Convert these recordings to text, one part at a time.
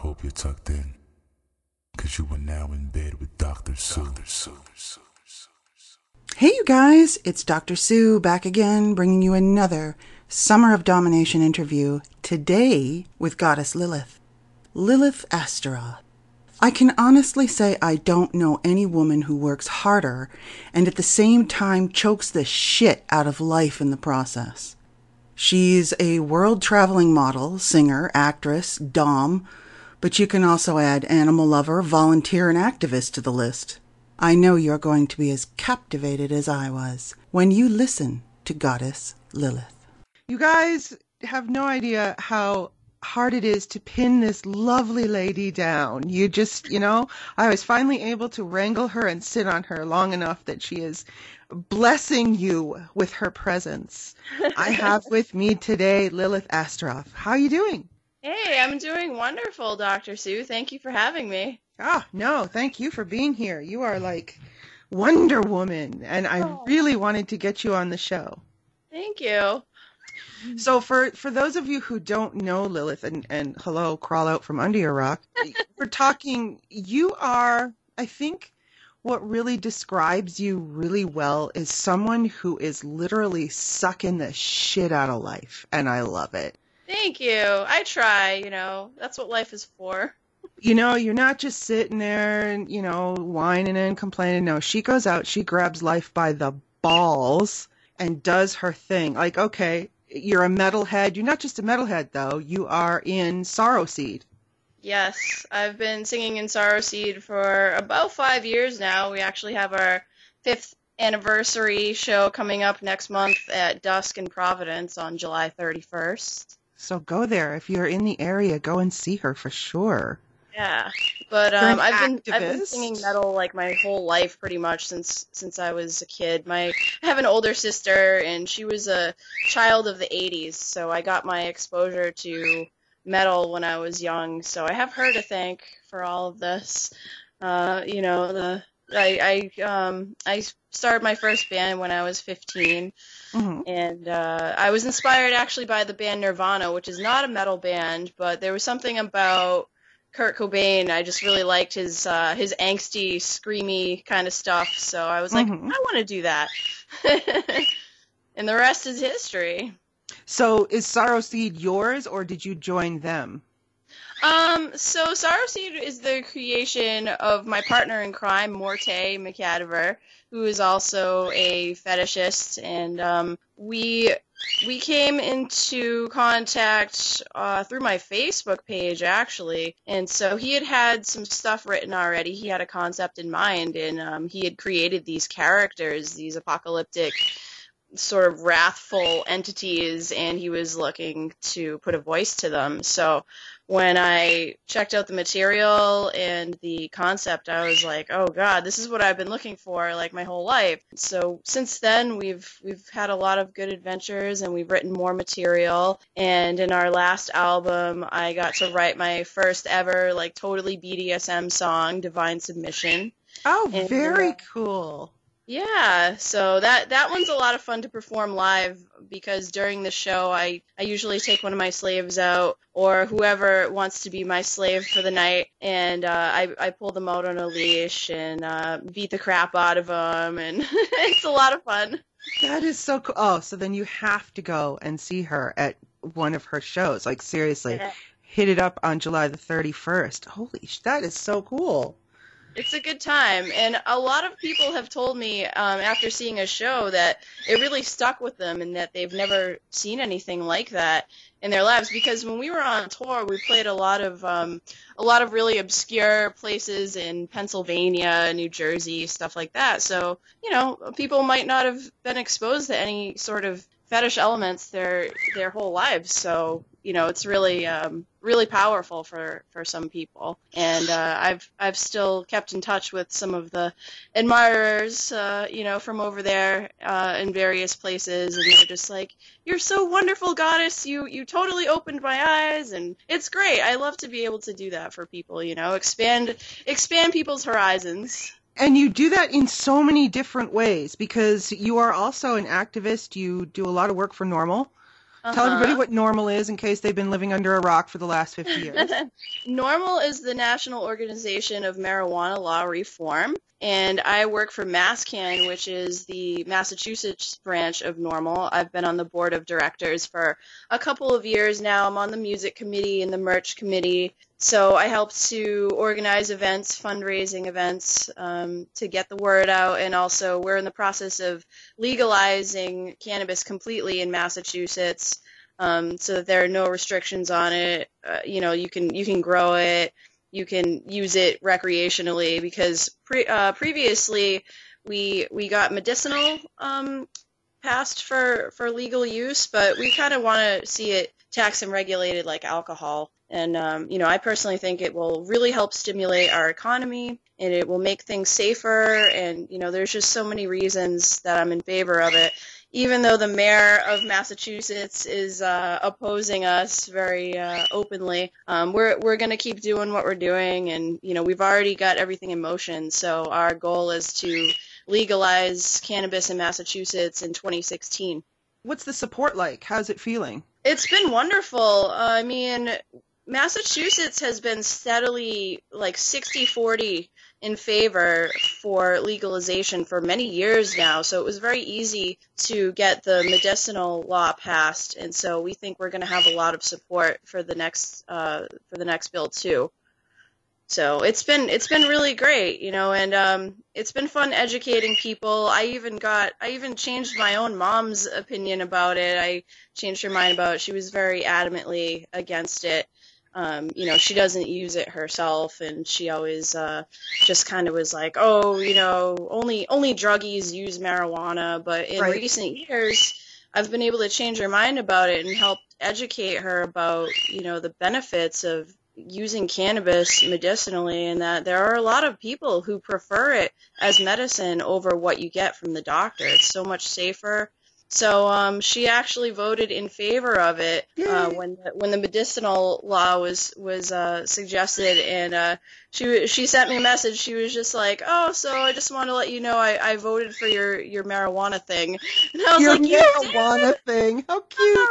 hope you're tucked in, because you are now in bed with Dr. Sue. Dr. Sue. Hey, you guys, it's Dr. Sue back again, bringing you another Summer of Domination interview, today with Goddess Lilith. Lilith Astaroth. I can honestly say I don't know any woman who works harder and at the same time chokes the shit out of life in the process. She's a world traveling model, singer, actress, dom, but you can also add animal lover, volunteer, and activist to the list. I know you're going to be as captivated as I was when you listen to Goddess Lilith. You guys have no idea how hard it is to pin this lovely lady down. You just, you know, I was finally able to wrangle her and sit on her long enough that she is blessing you with her presence. I have with me today Lilith Astaroth. How are you doing? Hey, I'm doing wonderful, Dr. Sue. Thank you for having me. Ah, no, thank you for being here. You are like Wonder Woman, and I Oh. really wanted to get you on the show. Thank you. So for for those of you who don't know Lilith and and hello crawl out from under your rock, we're talking you are I think what really describes you really well is someone who is literally sucking the shit out of life and I love it. Thank you. I try, you know. That's what life is for. You know, you're not just sitting there and, you know, whining and complaining. No, she goes out, she grabs life by the balls and does her thing. Like, okay, you're a metalhead. You're not just a metalhead, though. You are in Sorrow Seed. Yes, I've been singing in Sorrow Seed for about five years now. We actually have our fifth anniversary show coming up next month at Dusk in Providence on July 31st. So go there. If you're in the area, go and see her for sure. Yeah, but um, I've been I've been singing metal like my whole life, pretty much since since I was a kid. My I have an older sister, and she was a child of the '80s, so I got my exposure to metal when I was young. So I have her to thank for all of this. Uh, you know, the I I um I started my first band when I was 15 Mhm. and uh, I was inspired actually by the band Nirvana, which is not a metal band, but there was something about Kurt Cobain. I just really liked his uh, his angsty, screamy kind of stuff. So I was like, Mhm. I want to do that. and the rest is history. So is Sorrow Seed yours, or did you join them? Um, so Seed is the creation of my partner in crime, Morte McAdver, who is also a fetishist, and um, we we came into contact uh, through my Facebook page actually, and so he had had some stuff written already. He had a concept in mind, and um, he had created these characters, these apocalyptic sort of wrathful entities and he was looking to put a voice to them. So when I checked out the material and the concept, I was like, "Oh god, this is what I've been looking for like my whole life." So since then, we've we've had a lot of good adventures and we've written more material. And in our last album, I got to write my first ever like totally BDSM song, Divine Submission. Oh, And, very uh, cool. Yeah, so that that one's a lot of fun to perform live because during the show I I usually take one of my slaves out or whoever wants to be my slave for the night and uh, I I pull them out on a leash and uh, beat the crap out of them and it's a lot of fun. That is so cool. Oh, so then you have to go and see her at one of her shows. Like seriously, Yeah. hit it up on July the 31st. Holy, sh- that is so cool. It's a good time, and a lot of people have told me um, after seeing a show that it really stuck with them, and that they've never seen anything like that in their lives. Because when we were on tour, we played a lot of um, a lot of really obscure places in Pennsylvania, New Jersey, stuff like that. So you know, people might not have been exposed to any sort of fetish elements their their whole lives. So you know, it's really um, really powerful for for some people. And uh, I've I've still kept in touch with some of the admirers, uh, you know, from over there uh, in various places, and they're just like, "You're so wonderful, goddess. You you totally opened my eyes, and it's great. I love to be able to do that for people. You know, expand expand people's horizons." And you do that in so many different ways because you are also an activist. You do a lot of work for NORML. Tell everybody Uh-huh. what NORML is in case they've been living under a rock for the last 50 years. NORML is the National Organization of Marijuana Law Reform, and I work for MassCann, which is the Massachusetts branch of NORML. I've been on the board of directors for a couple of years now. I'm on the music committee and the merch committee. So I help to organize events, fundraising events, um, to get the word out, and also we're in the process of legalizing cannabis completely in Massachusetts um, so that there are no restrictions on it. Uh, you know, you can you can grow it, you can use it recreationally because pre- uh, previously we we got medicinal um, passed for for legal use, but we kind of want to see it taxed and regulated like alcohol. And um, you know, I personally think it will really help stimulate our economy, and it will make things safer. And you know, there's just so many reasons that I'm in favor of it even though the mayor of Massachusetts is uh, opposing us very uh, openly, um, we're we're going to keep doing what we're doing, and you know we've already got everything in motion. So our goal is to legalize cannabis in Massachusetts in 2016. What's the support like? How's it feeling? It's been wonderful. Uh, I mean, Massachusetts has been steadily like 60-40 in favor for legalization for many years now. So it was very easy to get the medicinal law passed, and so we think we're going to have a lot of support for the next uh, for the next bill too. So it's been it's been really great, you know, and um, it's been fun educating people. I even got I even changed my own mom's opinion about it. I changed her mind about it. She was very adamantly against it. Um, you know, she doesn't use it herself, and she always uh, just kind of was like, "Oh, you know, only only druggies use marijuana." But in Right. recent years, I've been able to change her mind about it and help educate her about, you know, the benefits of using cannabis medicinally, and that there are a lot of people who prefer it as medicine over what you get from the doctor. It's so much safer. So um, she actually voted in favor of it uh, when the, when the medicinal law was was uh, suggested, and uh, she she sent me a message. She was just like, "Oh, so I just want to let you know I, I voted for your your marijuana thing," and I was Your like, marijuana thing. How cute.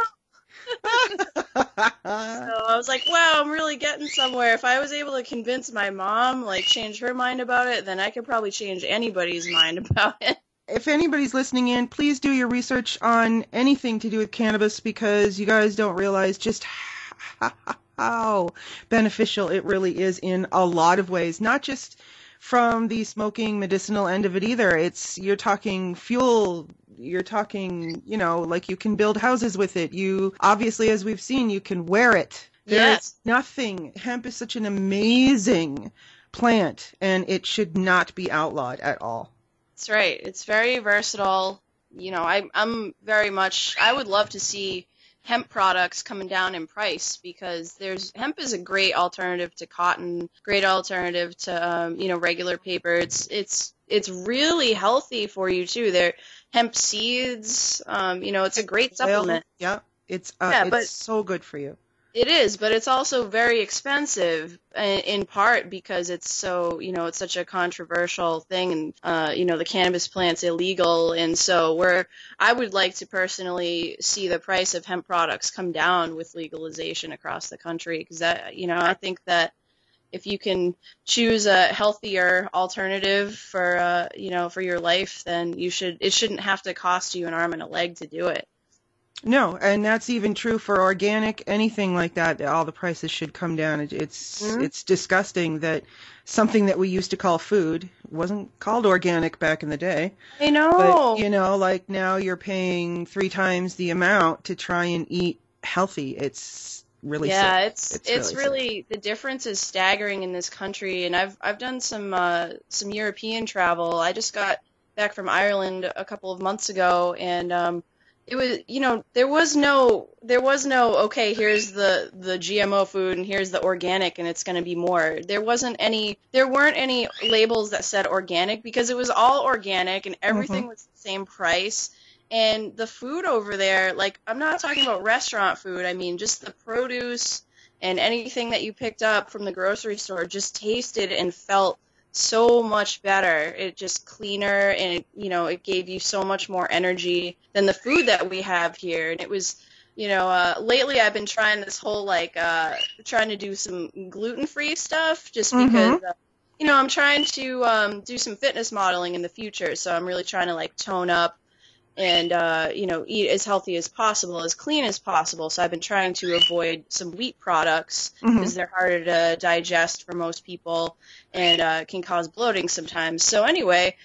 So I was like, wow, I'm really getting somewhere. If I was able to convince my mom, like change her mind about it, then I could probably change anybody's mind about it. If anybody's listening in, please do your research on anything to do with cannabis because you guys don't realize just how beneficial it really is in a lot of ways, not just from the smoking medicinal end of it either. It's you're talking fuel, you're talking, you know, like you can build houses with it. You obviously as we've seen, you can wear it. Yes. nothing. Hemp is such an amazing plant and it should not be outlawed at all. That's right. It's very versatile. You know, I, I'm very much. I would love to see hemp products coming down in price because there's hemp is a great alternative to cotton, great alternative to um, you know regular paper. It's it's it's really healthy for you too. There, hemp seeds. Um, you know, it's a great supplement. Yeah, it's uh, Yeah, it's but- so good for you. It is, but it's also very expensive in part because it's so, you know, it's such a controversial thing and, uh, you know, the cannabis plant's illegal. And so where I would like to personally see the price of hemp products come down with legalization across the country because that, you know, I think that if you can choose a healthier alternative for, uh, you know, for your life, then you should, it shouldn't have to cost you an arm and a leg to do it. No, and that's even true for organic anything like that. All the prices should come down. It, it's Mhm. it's disgusting that something that we used to call food wasn't called organic back in the day. I know. But you know, like now you're paying three times the amount to try and eat healthy. It's really yeah, sick. it's It's it's, really really, the difference is staggering in this country, and I've I've done some uh, some European travel. I just got back from Ireland a couple of months ago, and um, it was you know there was no there was no okay here's the the GMO food and here's the organic and it's going to be more. There wasn't any there weren't any labels that said organic because it was all organic and everything mm-hmm. was the same price. And the food over there, like, I'm not talking about restaurant food. I mean, just the produce and anything that you picked up from the grocery store just tasted and felt so much better. It just cleaner and, it, you know, it gave you so much more energy than the food that we have here. And it was, you know, uh, lately I've been trying this whole like uh, trying to do some gluten free stuff just Mhm. because. Uh, you know, I'm trying to um, do some fitness modeling in the future, so I'm really trying to like tone up and uh, you know eat as healthy as possible, as clean as possible. So I've been trying to avoid some wheat products because they're harder to digest for most people and uh, can cause bloating sometimes. So anyway,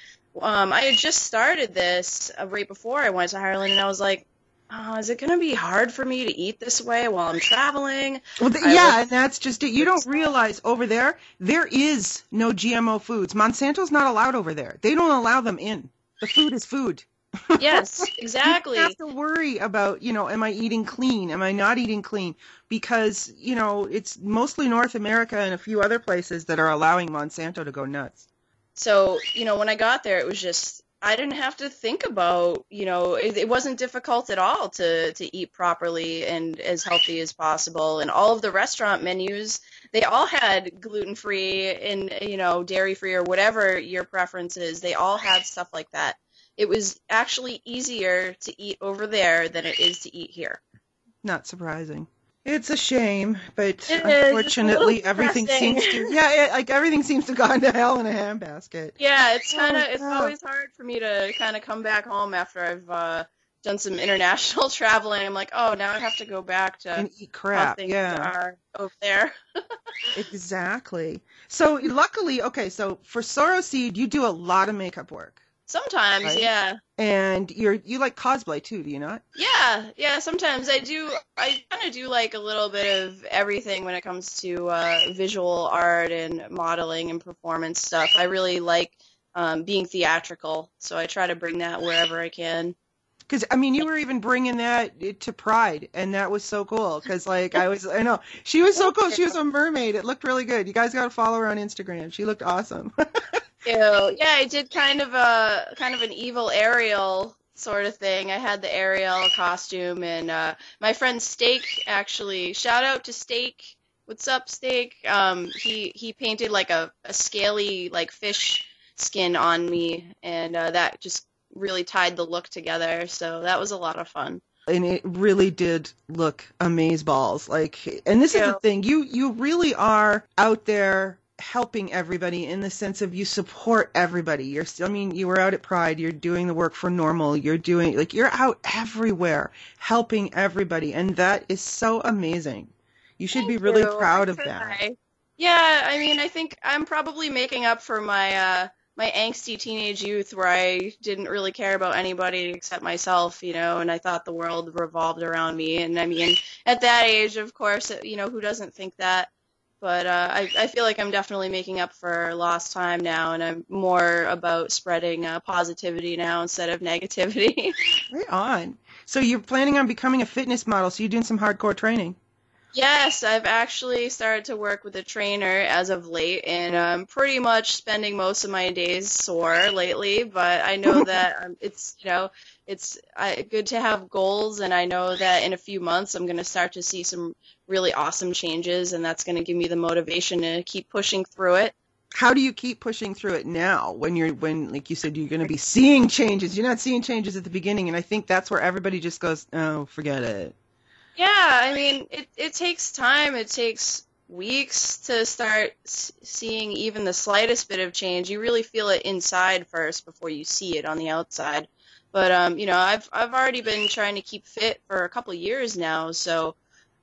um, I had just started this uh, right before I went to Ireland, and I was like, oh, is it going to be hard for me to eat this way while I'm traveling? Well, th- I yeah, and that's just it. You don't realize over there there is no GMO foods. Monsanto's not allowed over there. They don't allow them in. The food is food. Yes, exactly. don't have to worry about, you know, am I eating clean? Am I not eating clean? Because, you know, it's mostly North America and a few other places that are allowing Monsanto to go nuts. So, you know, when I got there, it was just I didn't have to think about, you know, it, it wasn't difficult at all to to eat properly and as healthy as possible. And all of the restaurant menus, they all had gluten free and you know dairy free or whatever your preference is. They all had stuff like that. It was actually easier to eat over there than it is to eat here. Not surprising. It's a shame, but It. It's unfortunately, everything depressing. seems to yeah, it, like everything seems to go into hell in a handbasket. Yeah, it's Oh, kind of it's wow. always hard for me to kind of come back home after I've uh, done some international traveling. I'm like, oh, now I have to go back to And eat crap. Yeah. over there. Exactly. So luckily, okay, so for Sorrow Seed, you do a lot of makeup work. Sometimes, Right. yeah, And you're you like cosplay too, do you not? yeah, yeah. Sometimes I do. I kind of do like a little bit of everything when it comes to uh, visual art and modeling and performance stuff. I really like um, being theatrical, so I try to bring that wherever I can. Because I mean, you were even bringing that to Pride, and that was so cool. Because like I was, I know she was so cool. She was a mermaid. It looked really good. You guys got to follow her on Instagram. She looked awesome. Yeah, I did kind of a kind of an evil Ariel sort of thing. I had the Ariel costume, and uh, my friend Steak actually. Shout out to Steak. What's up, Steak? Um, he he painted like a, a scaly like fish skin on me, and uh, that just really tied the look together. So that was a lot of fun. and it really did look amazeballs. Like, and this is the thing. You you really are out there helping everybody in the sense of you support everybody. You're still, I mean, you were out at Pride. You're doing the work for NORML. You're doing like you're out everywhere helping everybody, and that is so amazing. You should be really you. proud of that. Yeah, I mean, I think I'm probably making up for my uh, my angsty teenage youth where I didn't really care about anybody except myself, you know, and I thought the world revolved around me. And I mean, at that age, of course, you know, who doesn't think that? But uh, I, I feel like I'm definitely making up for lost time now, and I'm more about spreading uh, positivity now instead of negativity. Right on. So you're planning on becoming a fitness model. So you're doing some hardcore training. Yes, I've actually started to work with a trainer as of late, and I'm pretty much spending most of my days sore lately. But I know that um, it's you know it's uh, good to have goals, and I know that in a few months I'm going to start to see some really awesome changes, and that's going to give me the motivation to keep pushing through it. how do you keep pushing through it now when you're when like you said you're going to be seeing changes you're not seeing changes at the beginning and i think that's where everybody just goes oh forget it Yeah, I mean, it, it takes time. It takes weeks to start seeing even the slightest bit of change. You really feel it inside first before you see it on the outside. But um, you know, I've I've already been trying to keep fit for a couple years now, so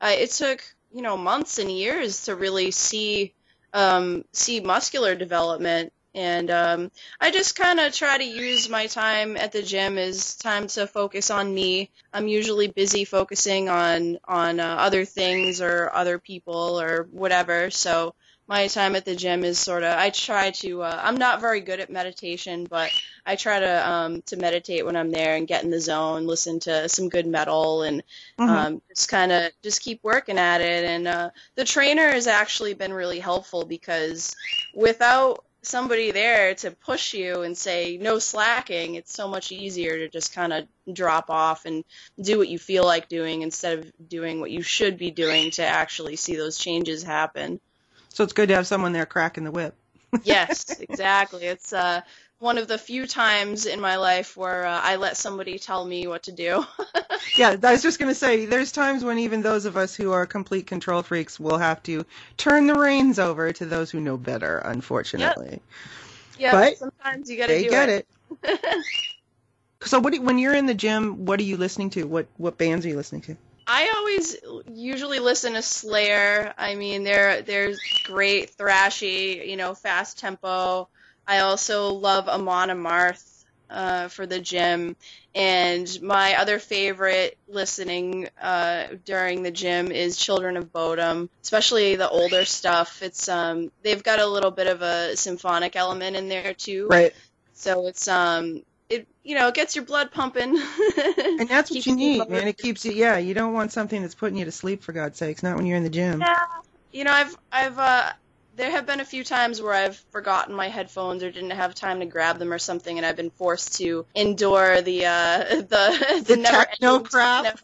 uh, it took you know months and years to really see um, see muscular development. And um, I just kind of try to use my time at the gym as time to focus on me. I'm usually busy focusing on on uh, other things or other people or whatever. So my time at the gym is sort of I try to. Uh, I'm not very good at meditation, but I try to um, to meditate when I'm there and get in the zone, listen to some good metal, and Mhm. um, just kind of just keep working at it. And uh, the trainer has actually been really helpful because without somebody there to push you and say no slacking, it's so much easier to just kind of drop off and do what you feel like doing instead of doing what you should be doing to actually see those changes happen. So it's good to have someone there cracking the whip yes, exactly. It's uh one of the few times in my life where uh, I let somebody tell me what to do. Yeah, I was just going to say, there's times when even those of us who are complete control freaks will have to turn the reins over to those who know better, unfortunately. yeah, But sometimes you got to They do get it. it. So what do, when you're in the gym, what are you listening to? What what bands are you listening to? I always usually listen to Slayer. I mean, they're they're great, thrashy, you know, fast tempo. I also love Amon Amarth uh, for the gym, and my other favorite listening uh, during the gym is Children of Bodom, especially the older stuff. It's um they've got a little bit of a symphonic element in there too, Right. so it's um it you know it gets your blood pumping. And that's what you need, man. It keeps you. Yeah, you don't want something that's putting you to sleep for God's sakes. Not when you're in the gym. Yeah, you know, I've I've uh there have been a few times where I've forgotten my headphones or didn't have time to grab them or something, and I've been forced to endure the uh the The never techno crap.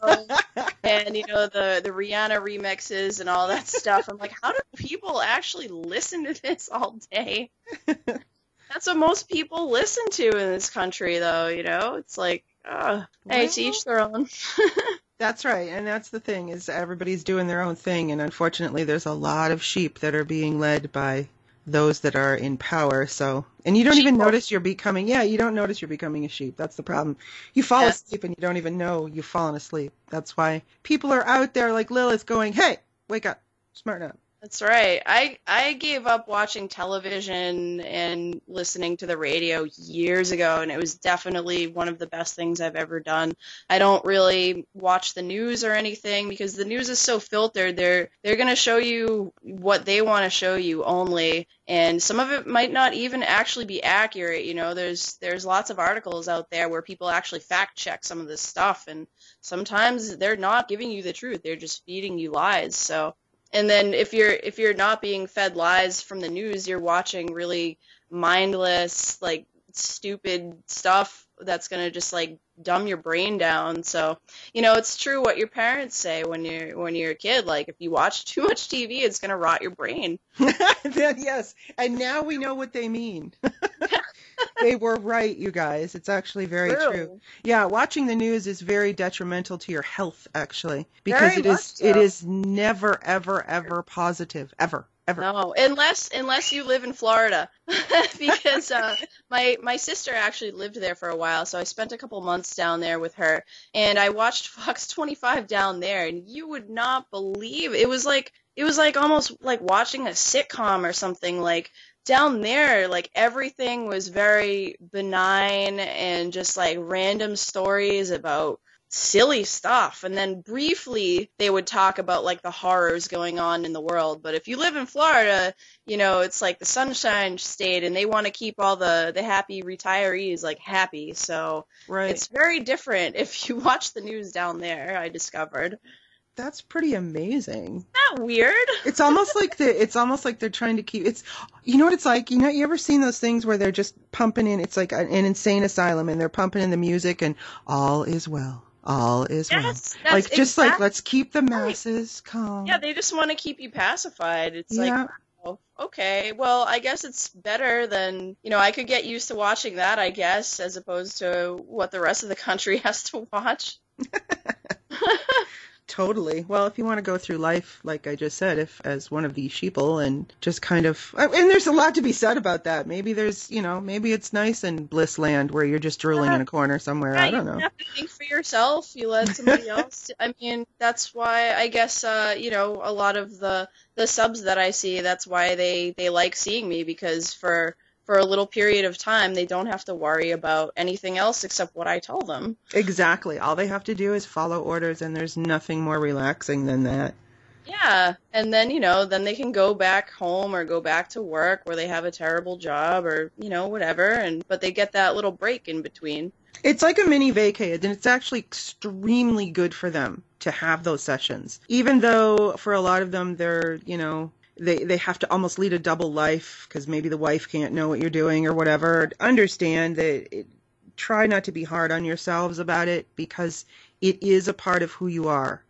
and you know the the Rihanna remixes and all that stuff. I'm like, how do people actually listen to this all day? That's what most people listen to in this country, though. You know, it's like, uh, hey, to each their own. That's right, and that's the thing is everybody's doing their own thing, and unfortunately, there's a lot of sheep that are being led by those that are in power. So, and you don't even Sheeple. notice you're becoming. Yeah, you don't notice you're becoming a sheep. That's the problem. You fall Yes. asleep and you don't even know you've fallen asleep. That's why people are out there like Lilith going, "Hey, wake up, smarten up." That's right. I I gave up watching television and listening to the radio years ago, and it was definitely one of the best things I've ever done. I don't really watch the news or anything because the news is so filtered. They're they're gonna show you what they want to show you only, and some of it might not even actually be accurate. You know, there's there's lots of articles out there where people actually fact check some of this stuff, and sometimes they're not giving you the truth. They're just feeding you lies. So and then if you're if you're not being fed lies from the news you're watching really mindless like stupid stuff that's going to just like dumb your brain down. So you know it's true what your parents say when you're when you're a kid like if you watch too much tv it's going to rot your brain. Yes, and now we know what they mean. they were right, you guys. It's actually very true. Yeah, watching the news is very detrimental to your health, actually, because Very it is so. it is never, ever, ever positive, ever, ever. No, unless unless you live in Florida, because uh, my my sister actually lived there for a while, so I spent a couple months down there with her, and I watched Fox 25 down there, and you would not believe it was like it was like almost like watching a sitcom or something. Like down there, like everything was very benign and just like random stories about silly stuff. And then briefly they would talk about like the horrors going on in the world. But if you live in Florida you know it's like the sunshine state and they want to keep all the the happy retirees like happy. So Right. it's very different. If you watch the news down there I discovered That's pretty amazing. Isn't that weird It's almost like the it's almost like they're trying to keep it's you know what it's like? You know you ever seen those things where they're just pumping in it's like an, an insane asylum and they're pumping in the music and all is well. All is well. Yes, that's Like just like let's keep the masses calm. yeah they just want to keep you pacified it's like Yeah. Oh, okay. Well, I guess it's better than, you know, I could get used to watching that, I guess, as opposed to what the rest of the country has to watch. Totally. Well, if you want to go through life, like I just said, if as one of these sheeple and just kind of, and there's a lot to be said about that. Maybe there's, you know, maybe it's nice in bliss land where you're just drooling in a corner somewhere. Yeah, I don't you know. have to think for yourself. You let somebody else. I mean, that's why I guess uh, you know a lot of the the subs that I see. That's why they they like seeing me because for for a little period of time they don't have to worry about anything else except what I tell them. Exactly. All they have to do is follow orders, and there's nothing more relaxing than that. Yeah, and then you know, then they can go back home or go back to work where they have a terrible job or you know whatever, and but they get that little break in between. It's like a mini vacay, and it's actually extremely good for them to have those sessions. Even though for a lot of them, they're, you know, they, they have to almost lead a double life because maybe the wife can't know what you're doing or whatever. Understand that it, try not to be hard on yourselves about it because it is a part of who you are.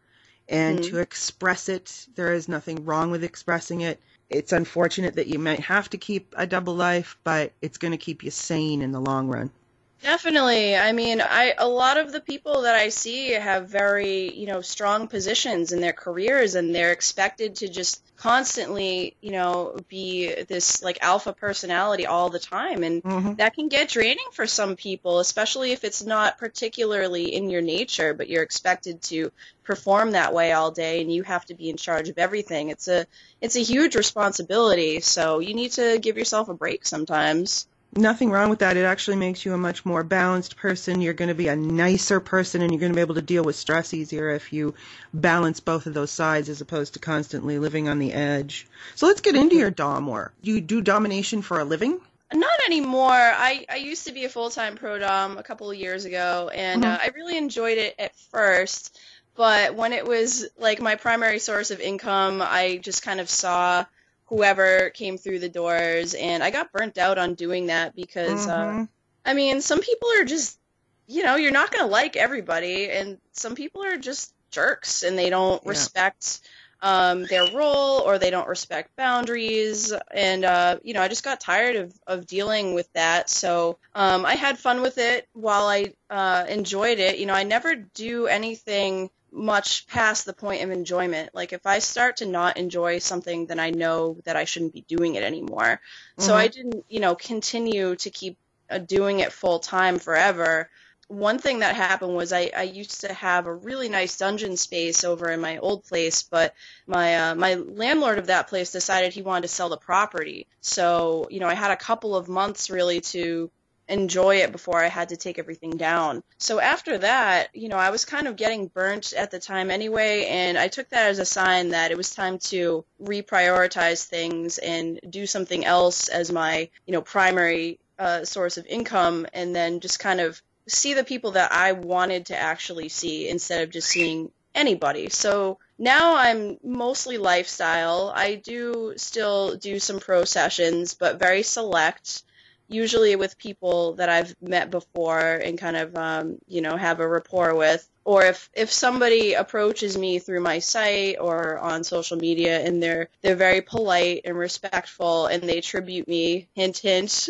and Mhm. to express it. There is nothing wrong with expressing it. It's unfortunate that you might have to keep a double life, but it's going to keep you sane in the long run. Definitely. I mean, I a lot of the people that I see have very, you know, strong positions in their careers and they're expected to just constantly, you know, be this like alpha personality all the time and Mhm. that can get draining for some people, especially if it's not particularly in your nature, but you're expected to perform that way all day and you have to be in charge of everything. It's a it's a huge responsibility, so you need to give yourself a break sometimes. Nothing wrong with that. It actually makes you a much more balanced person. You're going to be a nicer person and you're going to be able to deal with stress easier if you balance both of those sides as opposed to constantly living on the edge. So let's get into your dom work. Do you do domination for a living? Not anymore. I, I used to be a full time pro dom a couple of years ago, and uh, I really enjoyed it at first. But when it was like my primary source of income, I just kind of saw whoever came through the doors, and I got burnt out on doing that because, uh, Mhm. I mean, some people are just, you know, you're not going to like everybody, and some people are just jerks and they don't Yeah. respect um, their role or they don't respect boundaries. And, uh, you know, I just got tired of, of dealing with that. So um, I had fun with it while I uh, enjoyed it. You know, I never do anything much past the point of enjoyment. Like if I start to not enjoy something, then I know that I shouldn't be doing it anymore. So Mhm. I didn't, you know, continue to keep uh, doing it full time forever. One thing that happened was I, I used to have a really nice dungeon space over in my old place, but my uh, my landlord of that place decided he wanted to sell the property. So you know I had a couple of months really to enjoy it before I had to take everything down. So after that, you know, I was kind of getting burnt at the time anyway, and I took that as a sign that it was time to reprioritize things and do something else as my, you know, primary uh, source of income, and then just kind of see the people that I wanted to actually see instead of just seeing anybody. So now I'm mostly lifestyle. I do still do some pro sessions, but very select usually with people that I've met before and kind of um, you know have a rapport with or if if somebody approaches me through my site or on social media and they're they're very polite and respectful and they tribute me hint hint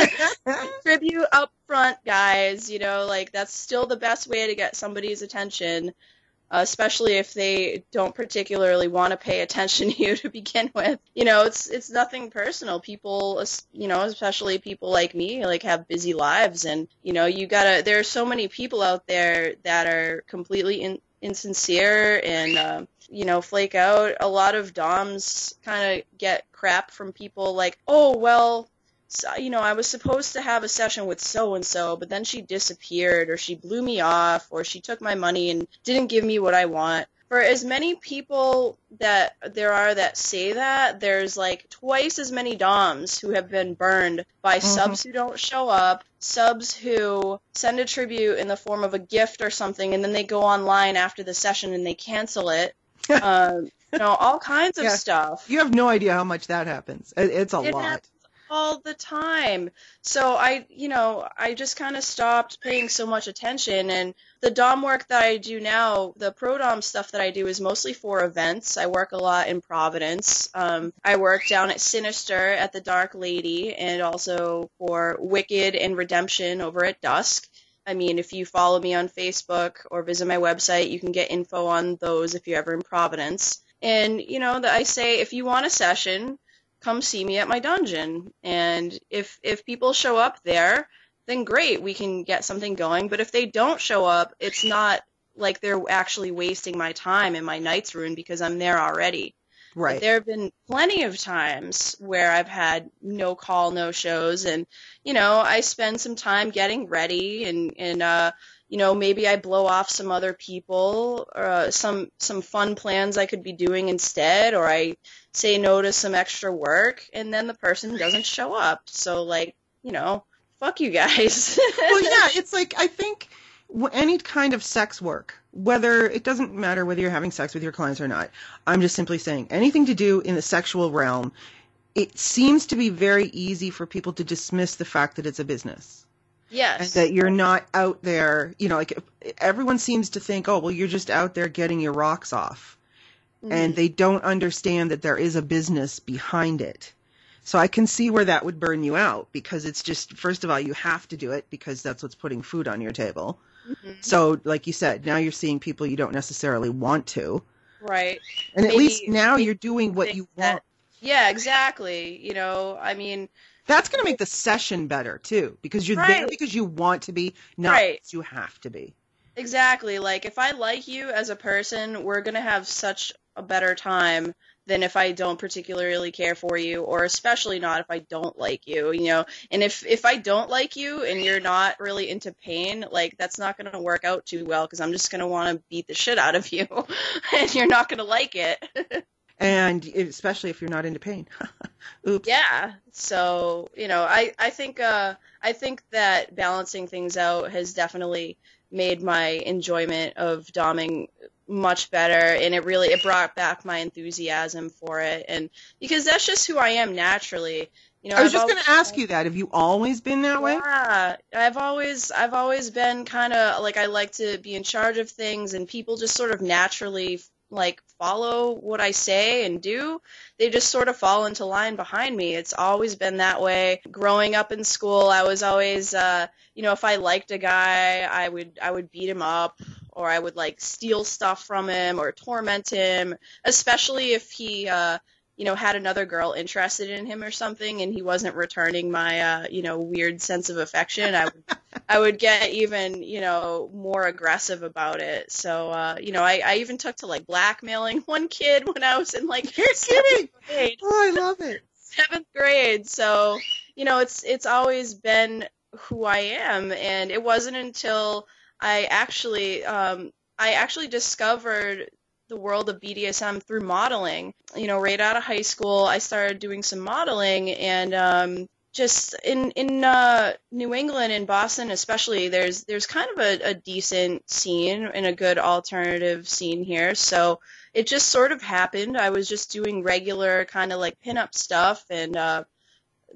tribute up front guys you know like that's still the best way to get somebody's attention especially if they don't particularly want to pay attention to you to begin with. You know, it's it's nothing personal. People, you know, especially people like me, like have busy lives, and you know, you gotta. There are so many people out there that are completely in, insincere and uh, you know flake out. A lot of DOMs kind of get crap from people like, oh well, so, you know, I was supposed to have a session with so and so, but then she disappeared, or she blew me off, or she took my money and didn't give me what I want. For as many people that there are that say that, there's like twice as many DOMs who have been burned by subs who don't show up, subs who send a tribute in the form of a gift or something, and then they go online after the session and they cancel it. um, you know, all kinds of Yeah. stuff You have no idea how much that happens. It's a it lot. happens all the time. So I, you know, I just kind of stopped paying so much attention. And the Dom work that I do now, the Pro Dom stuff that I do is mostly for events. I work a lot in Providence. Um, I work down at Sinister at the Dark Lady and also for Wicked and Redemption over at Dusk. I mean, if you follow me on Facebook or visit my website, you can get info on those if you're ever in Providence. And, you know, I say if you want a session, come see me at my dungeon. And if if people show up there, then great, we can get something going. But if they don't show up, it's not like they're actually wasting my time in my night's rune because I'm there already. Right. There have been plenty of times where I've had no call, no shows, and you know I spend some time getting ready, and and uh, you know maybe I blow off some other people, or uh, some some fun plans I could be doing instead, or I say no to some extra work, and then the person doesn't show up. So like you know, fuck you guys. well, yeah, it's like I think any kind of sex work, whether it doesn't matter whether you're having sex with your clients or not. I'm just simply saying anything to do in the sexual realm. It seems to be very easy for people to dismiss the fact that it's a business. Yes. and that you're not out there, you know, like everyone seems to think, oh, well, you're just out there getting your rocks off. Mm-hmm. And they don't understand that there is a business behind it. So I can see where that would burn you out because it's just, first of all, you have to do it because that's what's putting food on your table. Mhm. So, like you said, now you're seeing people you don't necessarily want to. Right. And at least now you're doing what you that- want. Yeah, exactly. You know, I mean, That's going to make the session better too because you're there because you want to be, not Right. because you have to be. exactly. Like, if I like you as a person, we're going to have such a better time than if I don't particularly care for you, or especially not if I don't like you, you know. And if if I don't like you and you're not really into pain, like that's not going to work out too well because I'm just going to want to beat the shit out of you, and you're not going to like it. And especially if you're not into pain. Oops. Yeah. So, you know, I, I think uh I think that balancing things out has definitely made my enjoyment of doming much better and it really it brought back my enthusiasm for it and because that's just who I am naturally. You know, I was I've just going to ask you that. Have you always been that way? yeah, I've always I've always been kind of like I like to be in charge of things, and people just sort of naturally like follow what I say and do. They just sort of fall into line behind me. It's always been that way. Growing up in school, I was always uh, you know, if I liked a guy, I would I would beat him up or I would like steal stuff from him or torment him, especially if he uh you know, had another girl interested in him or something and he wasn't returning my, uh, you know, weird sense of affection, I would, I would get even, you know, more aggressive about it. So, uh, you know, I, I even took to like blackmailing one kid when I was in like You're kidding. grade, Oh, I love it. seventh grade. So, you know, it's, it's always been who I am. And it wasn't until I actually, um, I actually discovered the world of BDSM through modeling. You know, right out of high school, I started doing some modeling, and um, just in in uh, New England and Boston, especially, there's there's kind of a, a decent scene and a good alternative scene here. So it just sort of happened. I was just doing regular kind of like pinup stuff, and uh,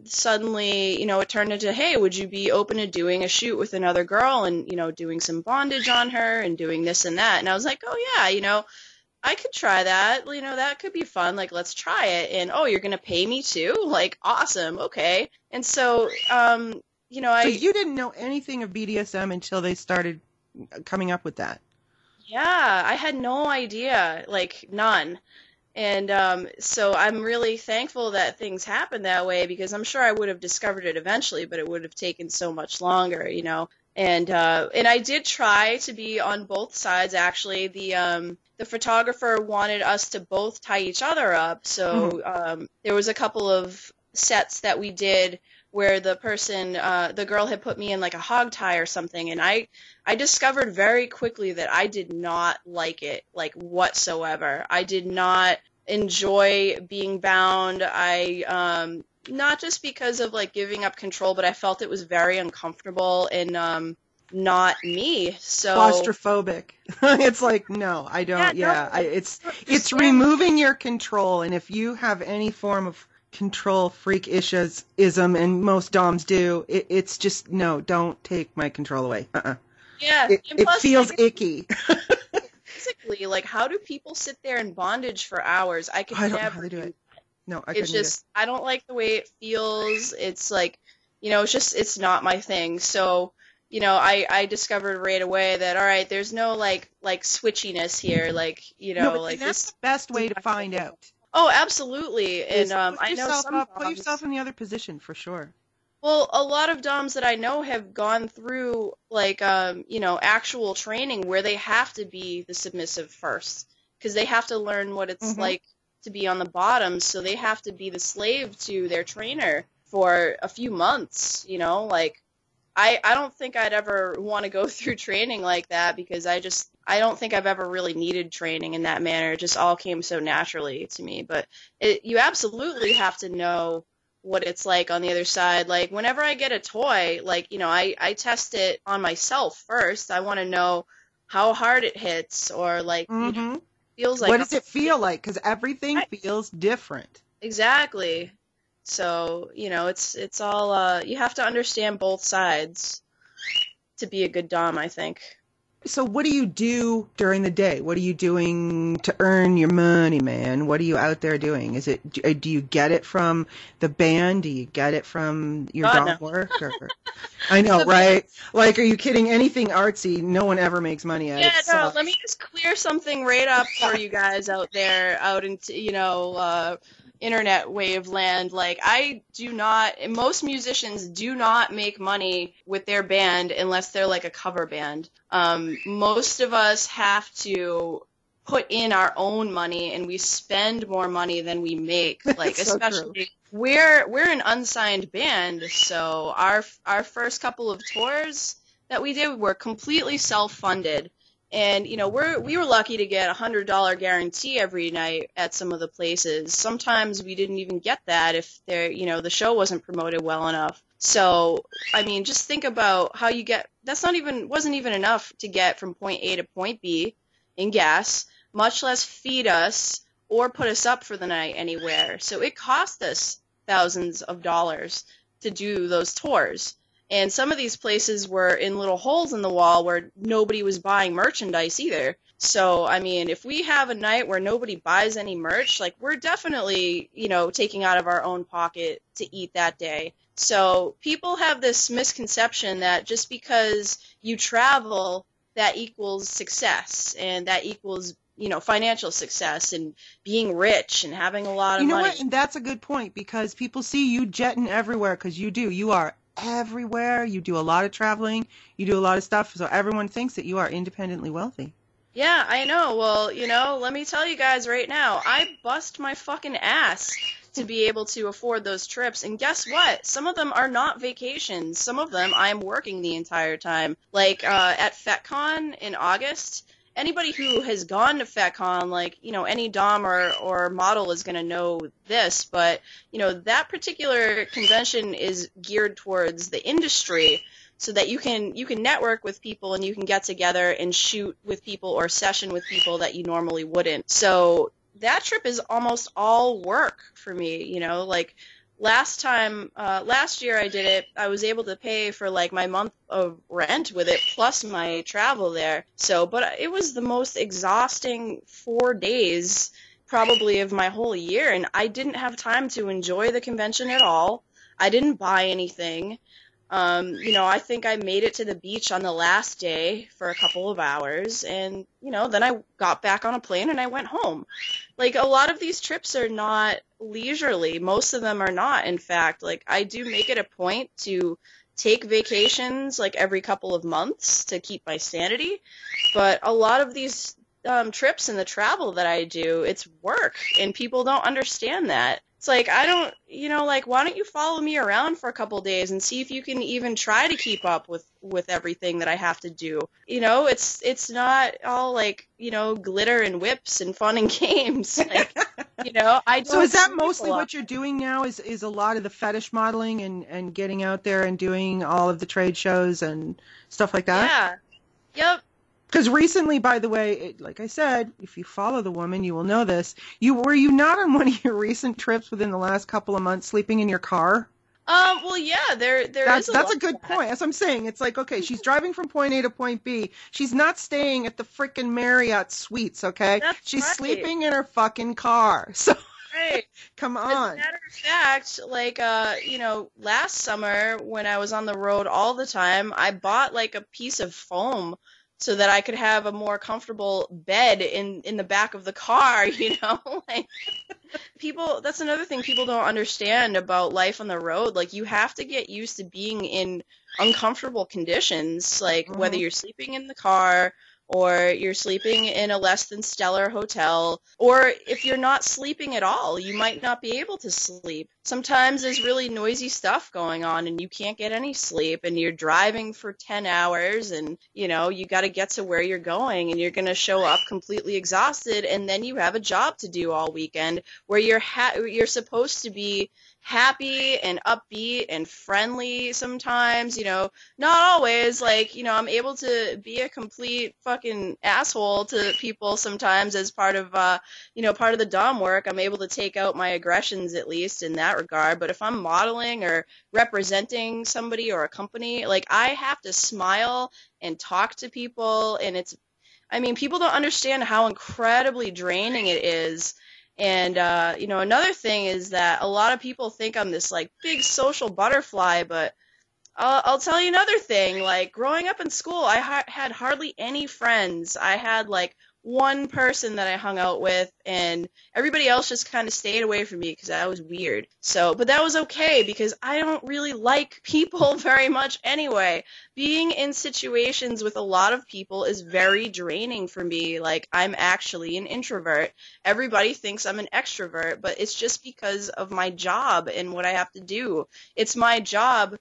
suddenly, you know, it turned into, hey, would you be open to doing a shoot with another girl and, you know, doing some bondage on her and doing this and that? And I was like, oh, yeah, you know, I could try that. You know, that could be fun. Like, let's try it. And, oh, you're going to pay me too? Like, awesome. Okay. And so, um, you know, I. So you didn't know anything of BDSM until they started coming up with that. Yeah, I had no idea, like none. And um, so I'm really thankful that things happened that way because I'm sure I would have discovered it eventually, but it would have taken so much longer, you know. And uh, and I did try to be on both sides. Actually, the um, the photographer wanted us to both tie each other up, so um, there was a couple of sets that we did where the person, uh, the girl had put me in like a hog tie or something, and I I discovered very quickly that I did not like it, like whatsoever. I did not enjoy being bound. I, um, not just because of like giving up control, but I felt it was very uncomfortable and, um, not me. So, Claustrophobic. it's like no, I don't. Yeah, no, I, it's it's yeah. removing your control, and if you have any form of control freak issues ism, and most doms do, it, it's just no. Don't take my control away. Uh-uh. yeah. It, it plus, feels like, icky. physically, like, how do people sit there in bondage for hours? I could I don't know how they do it. No, I it's couldn't either. just I don't like the way it feels. It's like you know, it's just it's not my thing. So you know, I I discovered right away that all right, there's no like like switchiness here. Like you know, no, like that's this. the best way to find out. Oh, absolutely. And um, I know yourself some up, put yourself in the other position for sure. Well, a lot of DOMs that I know have gone through like um, you know, actual training where they have to be the submissive first because they have to learn what it's Mhm. like to be on the bottom, so they have to be the slave to their trainer for a few months, you know, like I I don't think I'd ever want to go through training like that because I just I don't think I've ever really needed training in that manner. It just all came so naturally to me, but it, you absolutely have to know what it's like on the other side. Like whenever I get a toy, like you know, I I test it on myself first. I want to know how hard it hits, or like you know, hmm feels like. what does it feel like? Because everything Right. feels different. Exactly. So you know, it's it's all uh, you have to understand both sides to be a good dom. I think. So what do you do during the day? What are you doing to earn your money, man? What are you out there doing? Is it uh, do you get it from the band? Do you get it from your dom no. work? Or, I know, right? Like, are you kidding? Anything artsy, no one ever makes money at Yeah, it. no. sucks. Let me just clear something right up for you guys out there, out into you know, uh, internet wave land. Like, I do not. Most musicians do not make money with their band unless they're like a cover band. Um, most of us have to put in our own money, and we spend more money than we make. Like, So true. especially we're we're an unsigned band, so our our first couple of tours that we did were completely self-funded and you know we're we were lucky to get a hundred dollar guarantee every night at some of the places sometimes we didn't even get that if there you know the show wasn't promoted well enough so i mean just think about how you get that's not even wasn't even enough to get from point a to point b in gas much less feed us or put us up for the night anywhere. So it cost us thousands of dollars to do those tours and some of these places were in little holes in the wall where nobody was buying merchandise either. So, I mean, if we have a night where nobody buys any merch, like we're definitely, you know, taking out of our own pocket to eat that day. So, people have this misconception that just because you travel, that equals success and that equals, you know, financial success and being rich and having a lot of money. You know money. what? And that's a good point because people see you jetting everywhere because you do. You are everywhere. You do a lot of traveling. You do a lot of stuff. So everyone thinks that you are independently wealthy. Yeah, I know. Well, you know, let me tell you guys right now, I bust my fucking ass to be able to afford those trips. And guess what? Some of them are not vacations. Some of them I'm working the entire time. Like uh, at FetCon in August, anybody who has gone to FetCon, like, you know, any Dom or, or model is going to know this, but, you know, that particular convention is geared towards the industry so that you can you can network with people and you can get together and shoot with people or session with people that you normally wouldn't. So that trip is almost all work for me, you know, like last time uh, last year I did it, I was able to pay for like my month of rent with it plus my travel there. So, but it was the most exhausting 4 days probably of my whole year and I didn't have time to enjoy the convention at all. I didn't buy anything. Um, you know, I think I made it to the beach on the last day for a couple of hours, and you know, then I got back on a plane and I went home. Like a lot of these trips are not leisurely. Most of them are not. In fact, like I do make it a point to take vacations like every couple of months to keep my sanity, but a lot of these um, trips and the travel that I do, it's work, and people don't understand that. It's like I don't, you know, like why don't you follow me around for a couple days and see if you can even try to keep up with with everything that I have to do. You know, it's it's not all like you know glitter and whips and fun and games. Like, you know, I don't. So is that mostly what you're doing now? Is is a lot of the fetish modeling and and getting out there and doing all of the trade shows and stuff like that? Yeah. Yep. Because recently, by the way, it, like I said, if you follow the woman, you will know this. You were you not on one of your recent trips within the last couple of months sleeping in your car? Um. Well, yeah. There. There That's is that's a good that. point. That's what I'm saying. It's like okay, she's driving from point A to point B. She's not staying at the frickin' Marriott Suites. Okay, That's she's right. sleeping in her fucking car. So Right. come As a on. matter of fact, like uh, you know, last summer when I was on the road all the time, I bought like a piece of foam so that I could have a more comfortable bed in in the back of the car, you know? like people that's another thing people don't understand about life on the road. Like you have to get used to being in uncomfortable conditions, like whether Mhm. you're sleeping in the car or you're sleeping in a less than stellar hotel, or if you're not sleeping at all, you might not be able to sleep. Sometimes there's really noisy stuff going on and you can't get any sleep and you're driving for 10 hours and, you know, you got to get to where you're going and you're going to show up completely exhausted and then you have a job to do all weekend where you're ha- you're supposed to be happy and upbeat and friendly sometimes, you know, not always. Like, you know, I'm able to be a complete fucking asshole to people sometimes as part of, uh, you know, part of the Dom work. I'm able to take out my aggressions at least in that regard. But if I'm modeling or representing somebody or a company, like, I have to smile and talk to people. And it's, I mean, people don't understand how incredibly draining it is and uh, you know, another thing is that a lot of people think I'm this like big social butterfly, but I'll, I'll tell you another thing. Like growing up in school, I ha- had hardly any friends. I had like one person that I hung out with, and everybody else just kind of stayed away from me because I was weird. So, but that was okay because I don't really like people very much anyway. Being in situations with a lot of people is very draining for me. Like, I'm actually an introvert. Everybody thinks I'm an extrovert, but it's just because of my job and what I have to do. It's my job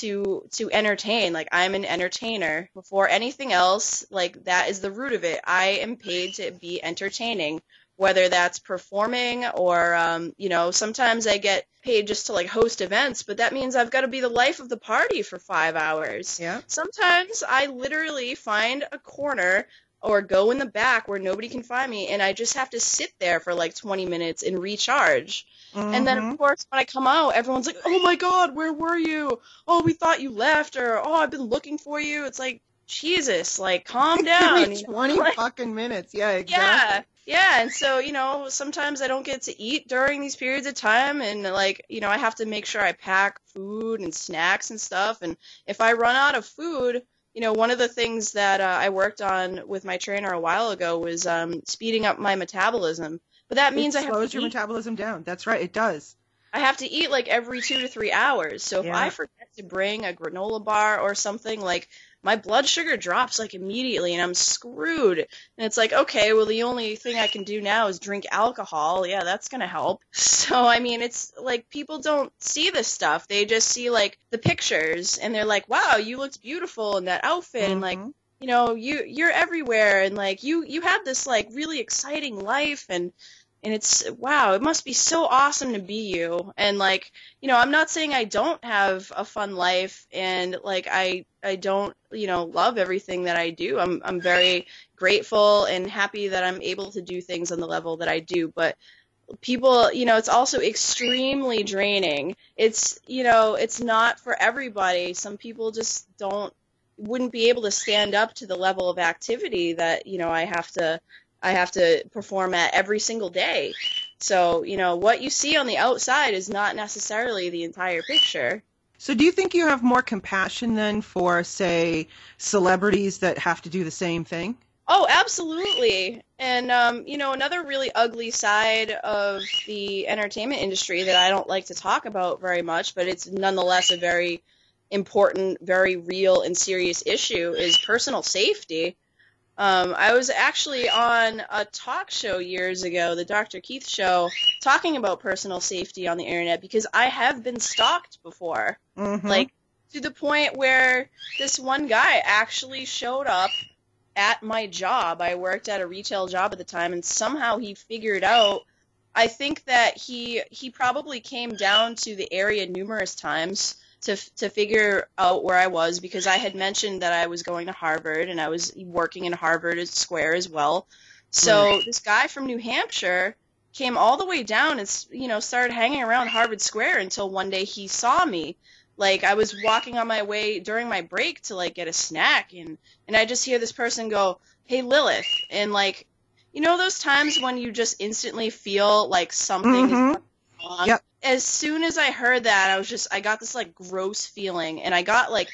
to to entertain. Like i'm an entertainer. Before anything else like that is the root of it. I am paid to be entertaining whether that's performing or um, you know sometimes i get paid just to like host events but that means i've got to be the life of the party for five hours. Yeah. sometimes i literally find a corner or go in the back where nobody can find me and i just have to sit there for like 20 minutes and recharge and then, of mm-hmm. course, when I come out, everyone's like, "Oh my God, where were you? Oh, we thought you left," or "Oh, I've been looking for you." It's like, Jesus, like, calm down. Every you know? 20 fucking minutes. Yeah, yeah, yeah. And so, you know, sometimes I don't get to eat during these periods of time, and like, you know, I have to make sure I pack food and snacks and stuff. And if I run out of food, you know, one of the things that uh, I worked on with my trainer a while ago was um, speeding up my metabolism. But that means it I have slows to your eat metabolism down. That's right. It does. I have to eat like every two to three hours. So if Yeah. I forget to bring a granola bar or something, like my blood sugar drops like immediately and I'm screwed. And it's like, okay, well, the only thing I can do now is drink alcohol. Yeah, that's going to help. So, I mean, it's like people don't see this stuff. They just see like the pictures and they're like, wow, you looked beautiful in that outfit. And like, Mhm. you know you you're everywhere and like you you have this like really exciting life and and it's wow it must be so awesome to be you and like you know i'm not saying i don't have a fun life and like i i don't you know love everything that i do i'm i'm very grateful and happy that i'm able to do things on the level that i do but people you know it's also extremely draining it's you know it's not for everybody some people just don't wouldn't be able to stand up to the level of activity that you know I have to I have to perform at every single day. So you know what you see on the outside is not necessarily the entire picture. So, do you think you have more compassion then for, say, celebrities that have to do the same thing? Oh, absolutely. And um, you know, another really ugly side of the entertainment industry that I don't like to talk about very much, but it's nonetheless a very important, very real and serious issue is personal safety. Um, I was actually on a talk show years ago, the Dr. Keith show, talking about personal safety on the internet because I have been stalked before. Mm-hmm. Like to the point where this one guy actually showed up at my job. I worked at a retail job at the time and somehow he figured out I think that he he probably came down to the area numerous times to to figure out where I was because I had mentioned that I was going to Harvard and I was working in Harvard Square as well. So this guy from New Hampshire came all the way down and s- you know started hanging around Harvard Square until one day he saw me. Like I was walking on my way during my break to like get a snack and and I just hear this person go, "Hey Lilith," and like you know those times when you just instantly feel like something Mhm. is wrong. Yep. As soon as I heard that, I was just I got this like gross feeling and I got like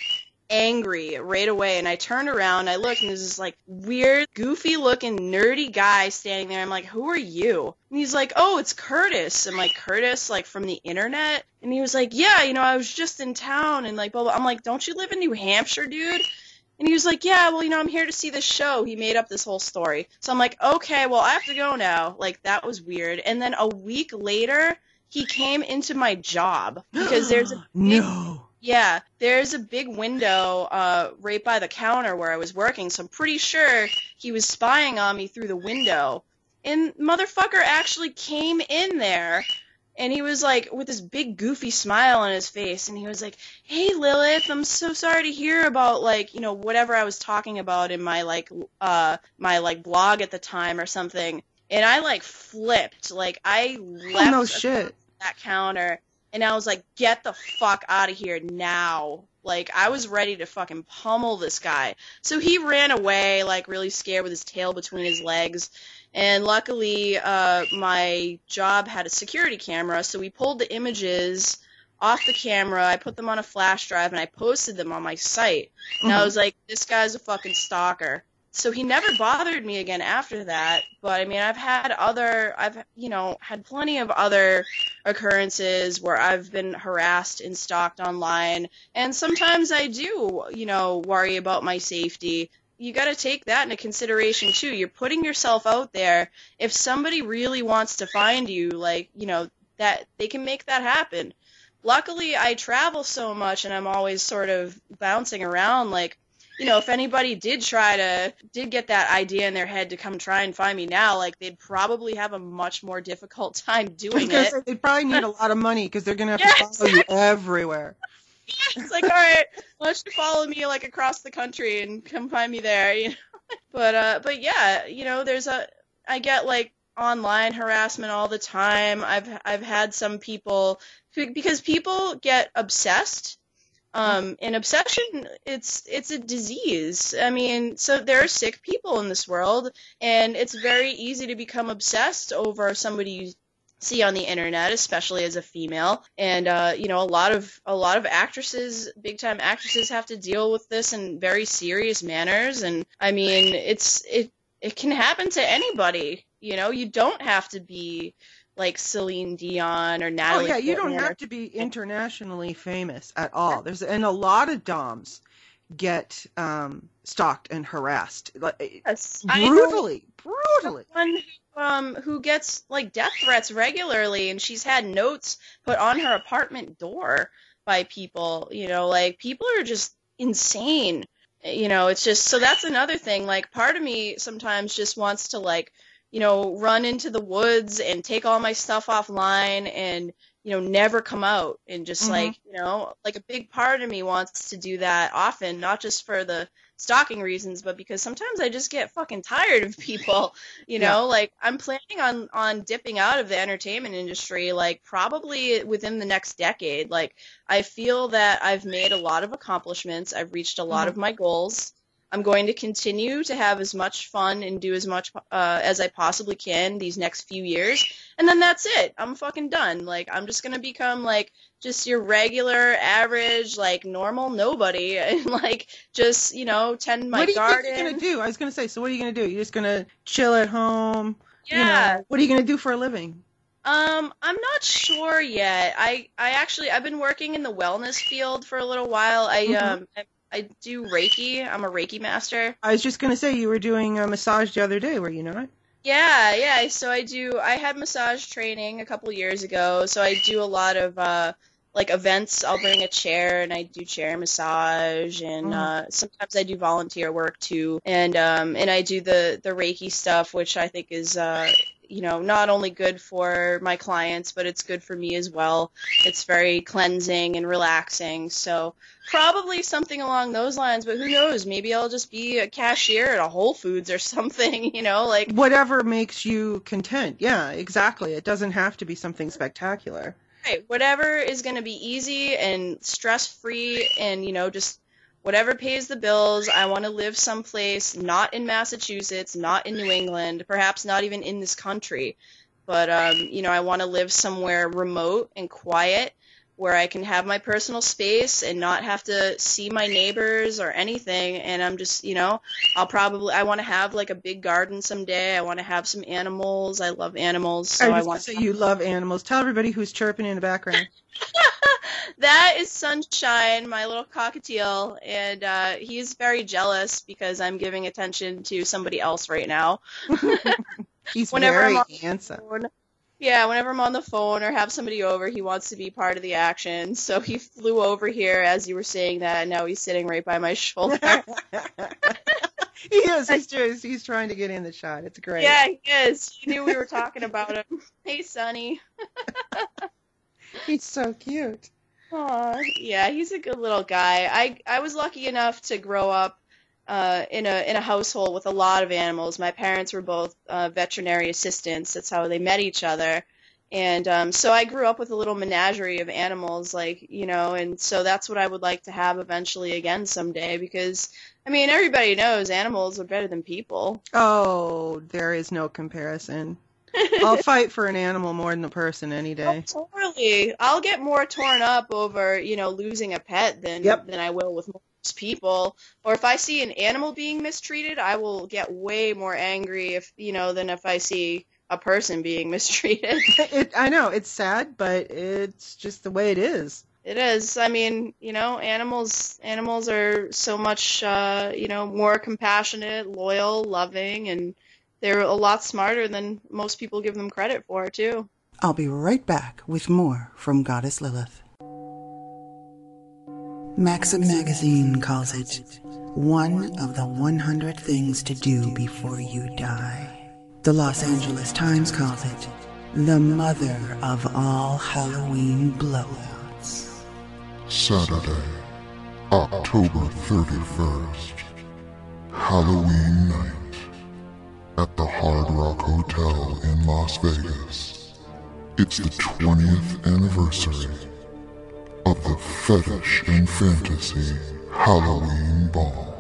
angry right away and I turned around, I looked and there's this like weird, goofy looking nerdy guy standing there. I'm like, "Who are you?" And he's like, "Oh, it's Curtis." I'm like, "Curtis like from the internet?" And he was like, "Yeah, you know, I was just in town and like blah blah." I'm like, "Don't you live in New Hampshire, dude?" And he was like, Yeah, well, you know, I'm here to see this show. He made up this whole story. So I'm like, Okay, well, I have to go now. Like, that was weird. And then a week later, he came into my job because there's a no. yeah, there's a big window uh, right by the counter where I was working. So I'm pretty sure he was spying on me through the window. And motherfucker actually came in there and he was like with this big goofy smile on his face and he was like hey lilith i'm so sorry to hear about like you know whatever i was talking about in my like uh my like blog at the time or something and i like flipped like i left Oh, no shit. That counter and I was like, get the fuck out of here now. Like, I was ready to fucking pummel this guy. So he ran away, like, really scared with his tail between his legs. And luckily, uh, my job had a security camera, so we pulled the images off the camera. I put them on a flash drive and I posted them on my site. And I Mhm. was like, this guy's a fucking stalker. So he never bothered me again after that. But I mean, I've had other, I've, you know, had plenty of other occurrences where I've been harassed and stalked online. And sometimes I do, you know, worry about my safety. You got to take that into consideration too. You're putting yourself out there. If somebody really wants to find you, like, you know, that they can make that happen. Luckily, I travel so much and I'm always sort of bouncing around like you know, if anybody did try to did get that idea in their head to come try and find me now, like they'd probably have a much more difficult time doing it. say they probably need a lot of money because they're gonna have Yeah, to follow you everywhere. it's like, all right, why don't you follow me like across the country and come find me there, you know? But uh, but yeah, you know, there's a I get like online harassment all the time. I've I've had some people because people get obsessed. Um, and obsession, it's it's a disease. I mean, so there are sick people in this world, and it's very easy to become obsessed over somebody you see on the internet, especially as a female. And uh, you know, a lot of a lot of actresses, big time actresses, have to deal with this in very serious manners. And I mean, it's it it can happen to anybody. You know, you don't have to be like Celine Dion or Natalie. Oh Natalie. yeah, you don't or- have to be internationally famous at all. There's and a lot of doms get um, stalked and harassed like, Yes, brutally, brutally. one who, um, who gets like death threats regularly, and she's had notes put on her apartment door by people. You know, like people are just insane. You know, it's just so that's another thing. Like, part of me sometimes just wants to like, you know, run into the woods and take all my stuff offline and you know never come out and just Mhm. like you know like a big part of me wants to do that often not just for the stalking reasons but because sometimes i just get fucking tired of people you know Yeah. like i'm planning on on dipping out of the entertainment industry like probably within the next decade like i feel that i've made a lot of accomplishments i've reached a lot Mhm. of my goals i'm going to continue to have as much fun and do as much uh, as i possibly can these next few years and then that's it i'm fucking done like i'm just gonna become like just your regular average like normal nobody and like just you know tend my what do you garden think you're gonna do? I was gonna say. So what are you gonna do? You're just gonna chill at home. yeah You know, what are you gonna do for a living? Um, I'm not sure yet. I I actually I've been working in the wellness field for a little while. I Mhm. um I, I do Reiki. I'm a Reiki master. I was just gonna say you were doing a massage the other day, were you not? Yeah, yeah. So I do. I had massage training a couple years ago. So I do a lot of uh like events. I'll bring a chair and I do chair massage, and Mhm. uh, sometimes I do volunteer work too. And um and I do the the Reiki stuff, which I think is uh you know not only good for my clients, but it's good for me as well. It's very cleansing and relaxing. So probably something along those lines. But who knows? Maybe I'll just be a cashier at a Whole Foods or something. You know, like. Whatever makes you content. Yeah, exactly. It doesn't have to be something spectacular. Right. Whatever is going to be easy and stress free and, you know, just whatever pays the bills. I want to live someplace not in Massachusetts, not in New England, perhaps not even in this country. But, um, you know, I want to live somewhere remote and quiet where I can have my personal space and not have to see my neighbors or anything. And I'm just, you know, I'll probably, I want to have like a big garden someday. I want to have some animals. I love animals. So I I want say you love animals. Tell everybody who's chirping in the background. that is Sunshine, my little cockatiel, and uh, he's very jealous because I'm giving attention to somebody else right now. He's Whenever very handsome. Yeah, whenever I'm on the phone or have somebody over, he wants to be part of the action. So he flew over here as you were saying that, and now he's sitting right by my shoulder. he is. He's just he's trying to get in the shot. It's great. yeah, he is. He knew we were talking about him. Hey, Sonny. He's so cute. Aw, yeah, he's a good little guy. I I was lucky enough to grow up uh, in a in a household with a lot of animals. My parents were both uh, veterinary assistants. That's how they met each other. And um, so I grew up with a little menagerie of animals, like, you know, and so that's what I would like to have eventually again someday because, I mean, everybody knows animals are better than people. Oh, there is no comparison. I'll fight for an animal more than a person any day. Oh, totally. I'll get more torn up over, you know, losing a pet than Yep. than I will with people. Or if I see an animal being mistreated, I will get way more angry if, you know, than if I see a person being mistreated. It, I know it's sad, but it's just the way it is. It is. I mean, you know, animals animals are so much uh, you know, more compassionate, loyal, loving, and they're a lot smarter than most people give them credit for, too. I'll be right back with more from Goddess Lilith. Maxim Magazine calls it one of the 100 things to do before you die. The Los Angeles Times calls it the mother of all Halloween blowouts. Saturday, October 31st, Halloween night at the Hard Rock Hotel in Las Vegas. It's the 20th anniversary of the Fetish and Fantasy Halloween Ball.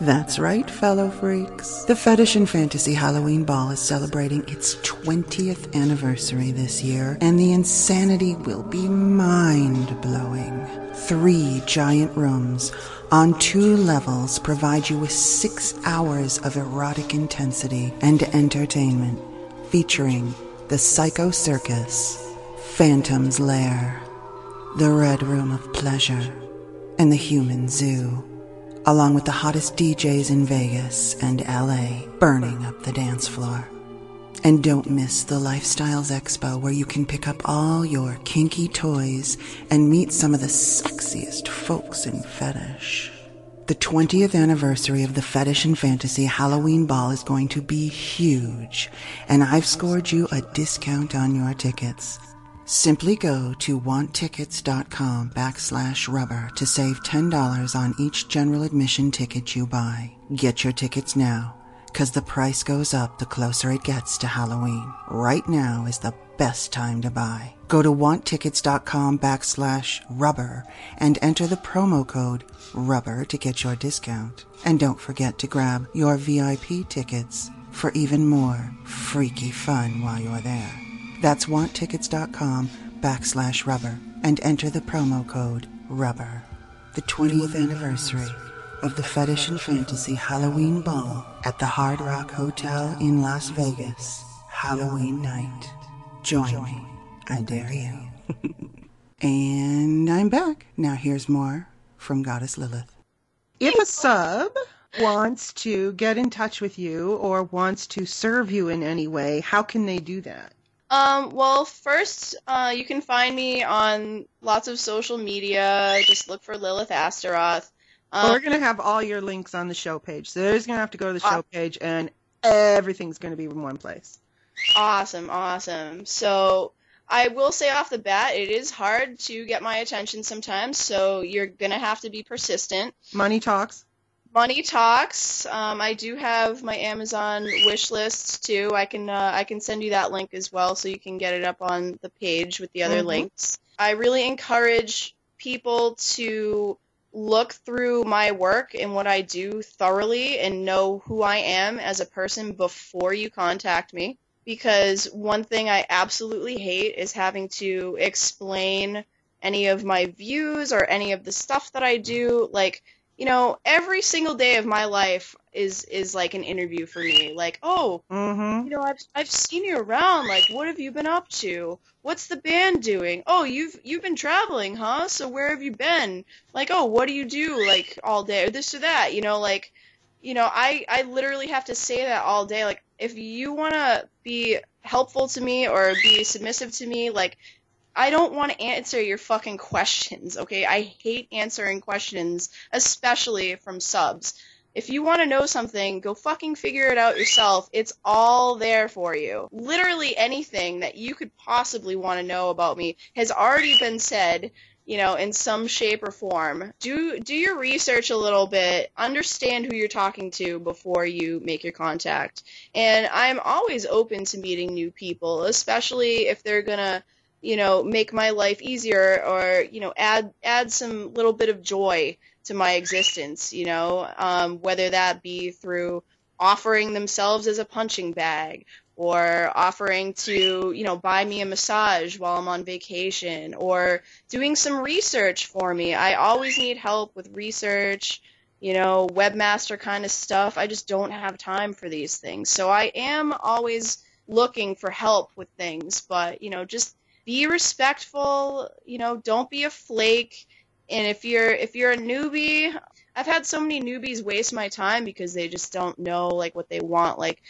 That's right, fellow freaks. The Fetish and Fantasy Halloween Ball is celebrating its 20th anniversary this year, and the insanity will be mind blowing. Three giant rooms on two levels provide you with six hours of erotic intensity and entertainment, featuring the Psycho Circus, Phantom's Lair, the Red Room of Pleasure, and the Human Zoo along with the hottest DJs in Vegas and LA burning up the dance floor. And don't miss the Lifestyles Expo where you can pick up all your kinky toys and meet some of the sexiest folks in fetish. The 20th anniversary of the Fetish and Fantasy Halloween Ball is going to be huge, and I've scored you a discount on your tickets. Simply go to wanttickets.com backslash rubber to save $10 on each general admission ticket you buy. Get your tickets now, cause the price goes up the closer it gets to Halloween. Right now is the best time to buy. Go to wanttickets.com backslash rubber and enter the promo code rubber to get your discount. And don't forget to grab your VIP tickets for even more freaky fun while you're there. That's wanttickets.com backslash rubber and enter the promo code rubber. The 20th anniversary of the Fetish and Fantasy Halloween Ball at the Hard Rock Hotel in Las Vegas. Halloween night. Join me. I dare you. and I'm back. Now here's more from Goddess Lilith. If a sub wants to get in touch with you or wants to serve you in any way, how can they do that? Um, well, first, uh, you can find me on lots of social media. Just look for Lilith Astaroth. Well, Um, we're going to have all your links on the show page. So they're just going to have to go to the show page and everything's going to be in one place. Awesome, awesome. So I will say off the bat, it is hard to get my attention sometimes, so you're gonna have to be persistent. Money talks. Money talks. Um, I do have my Amazon wish lists too. I can uh, I can send you that link as well, so you can get it up on the page with the other Mhm. links. I really encourage people to look through my work and what I do thoroughly and know who I am as a person before you contact me. Because one thing I absolutely hate is having to explain any of my views or any of the stuff that I do. Like, you know, every single day of my life is is like an interview for me. Like, oh, Mm-hmm. you know, I've I've seen you around. Like, what have you been up to? What's the band doing? Oh, you've you've been traveling, huh? So where have you been? Like, oh, what do you do like all day or this or that? You know, like, you know, I I literally have to say that all day. Like, if you want to be helpful to me or be submissive to me, like I don't want to answer your fucking questions, okay? I hate answering questions, especially from subs. If you want to know something, go fucking figure it out yourself. It's all there for you. Literally anything that you could possibly want to know about me has already been said you know, in some shape or form. Do do your research a little bit, understand who you're talking to before you make your contact. And I'm always open to meeting new people, especially if they're going to, you know, make my life easier or, you know, add add some little bit of joy to my existence, you know, um, whether that be through offering themselves as a punching bag or offering to, you know, buy me a massage while I'm on vacation or doing some research for me. I always need help with research, you know, webmaster kind of stuff. I just don't have time for these things. So I am always looking for help with things, but, you know, just be respectful, you know, don't be a flake. And if you're if you're a newbie, I've had so many newbies waste my time because they just don't know like what they want. Like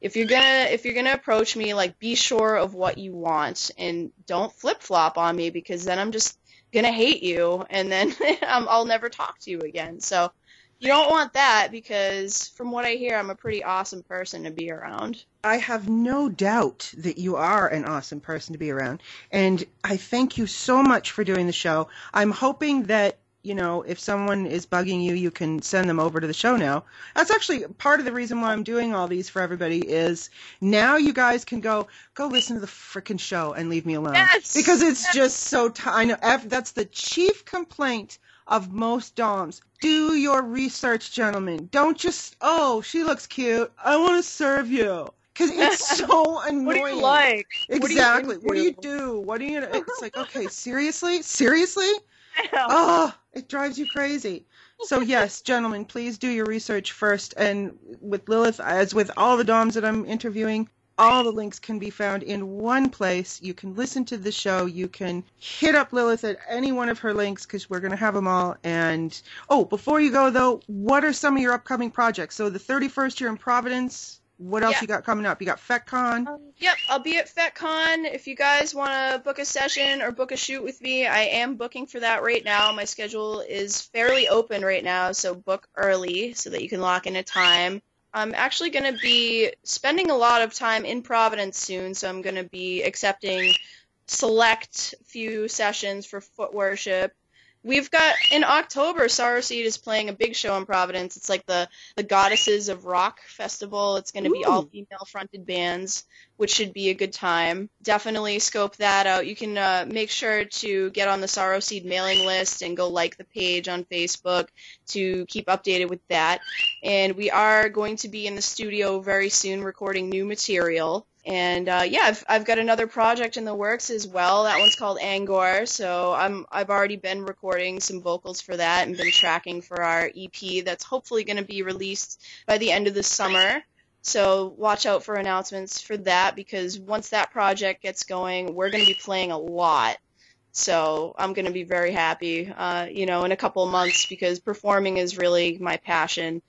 if you're gonna if you're gonna approach me, like be sure of what you want and don't flip flop on me because then I'm just gonna hate you and then I'll never talk to you again. So you don't want that because from what I hear, I'm a pretty awesome person to be around. I have no doubt that you are an awesome person to be around. And I thank you so much for doing the show. I'm hoping that you know, if someone is bugging you, you can send them over to the show now. That's actually part of the reason why I'm doing all these for everybody is now you guys can go go listen to the freaking show and leave me alone yes! because it's yes! just so t- I know that's the chief complaint of most doms. Do your research, gentlemen. Don't just oh, she looks cute. I want to serve you because it's so annoying. what do you like? Exactly. What do you do? What do you? What do you? It's like okay, seriously, seriously. Oh, it drives you crazy. So yes, gentlemen, please do your research first. And with Lilith, as with all the DOMs that I'm interviewing, all the links can be found in one place. You can listen to the show. You can hit up Lilith at any one of her links because we're going to have them all. And oh, before you go though, what are some of your upcoming projects? So the 31st year in Providence, what else yeah. you got coming up? You got FetCon? Um, yep, I'll be at FetCon. If you guys want to book a session or book a shoot with me, I am booking for that right now. My schedule is fairly open right now, so book early so that you can lock in a time. I'm actually going to be spending a lot of time in Providence soon, so I'm going to be accepting select few sessions for foot worship We've got in October, Sorrow Seed is playing a big show in Providence. It's like the the Goddesses of Rock festival. It's going to be all female fronted bands, which should be a good time. Definitely scope that out. You can uh, make sure to get on the Sorrow Seed mailing list and go like the page on Facebook to keep updated with that. And we are going to be in the studio very soon recording new material. And uh, yeah, I've, I've got another project in the works as well. That one's called Angor. So I'm I've already been recording some vocals for that and been tracking for our EP. That's hopefully going to be released by the end of the summer. So watch out for announcements for that because once that project gets going, we're going to be playing a lot. So I'm going to be very happy, uh, you know, in a couple of months because performing is really my passion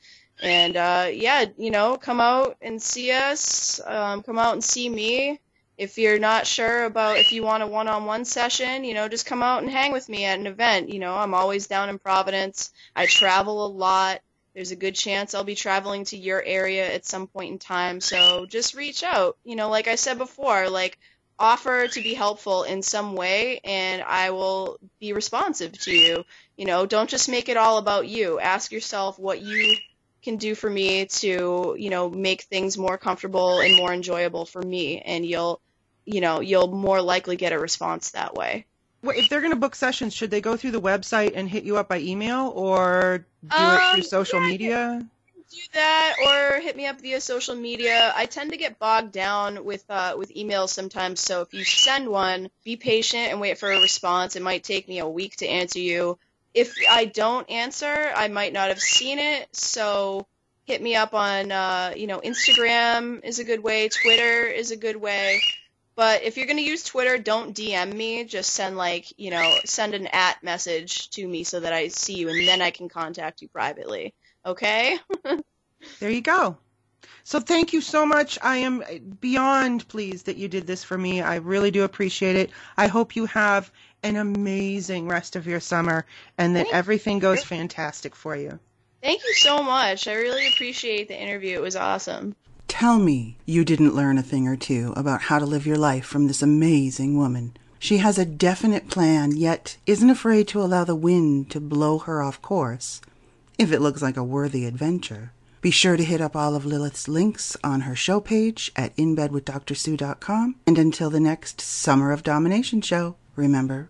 and uh, yeah, you know, come out and see us. Um, come out and see me. If you're not sure about if you want a one-on-one session, you know, just come out and hang with me at an event. You know, I'm always down in Providence. I travel a lot. There's a good chance I'll be traveling to your area at some point in time. So just reach out. You know, like I said before, like offer to be helpful in some way and I will be responsive to you. You know, don't just make it all about you. Ask yourself what you can do for me to, you know, make things more comfortable and more enjoyable for me and you'll, you know, you'll more likely get a response that way. If they're going to book sessions, should they go through the website and hit you up by email or do um, it through social yeah, media? Do that or hit me up via social media. I tend to get bogged down with uh, with emails sometimes, so if you send one, be patient and wait for a response. It might take me a week to answer you if I don't answer, I might not have seen it. So hit me up on, uh, you know, Instagram is a good way. Twitter is a good way. But if you're going to use Twitter, don't DM me. Just send like, you know, send an at message to me so that I see you and then I can contact you privately. Okay? there you go. So thank you so much. I am beyond pleased that you did this for me. I really do appreciate it. I hope you have an amazing rest of your summer and that everything goes fantastic for you. Thank you so much. I really appreciate the interview. It was awesome. Tell me you didn't learn a thing or two about how to live your life from this amazing woman. She has a definite plan, yet isn't afraid to allow the wind to blow her off course, if it looks like a worthy adventure. Be sure to hit up all of Lilith's links on her show page at inbedwithdrsue.com. And until the next Summer of Domination show, remember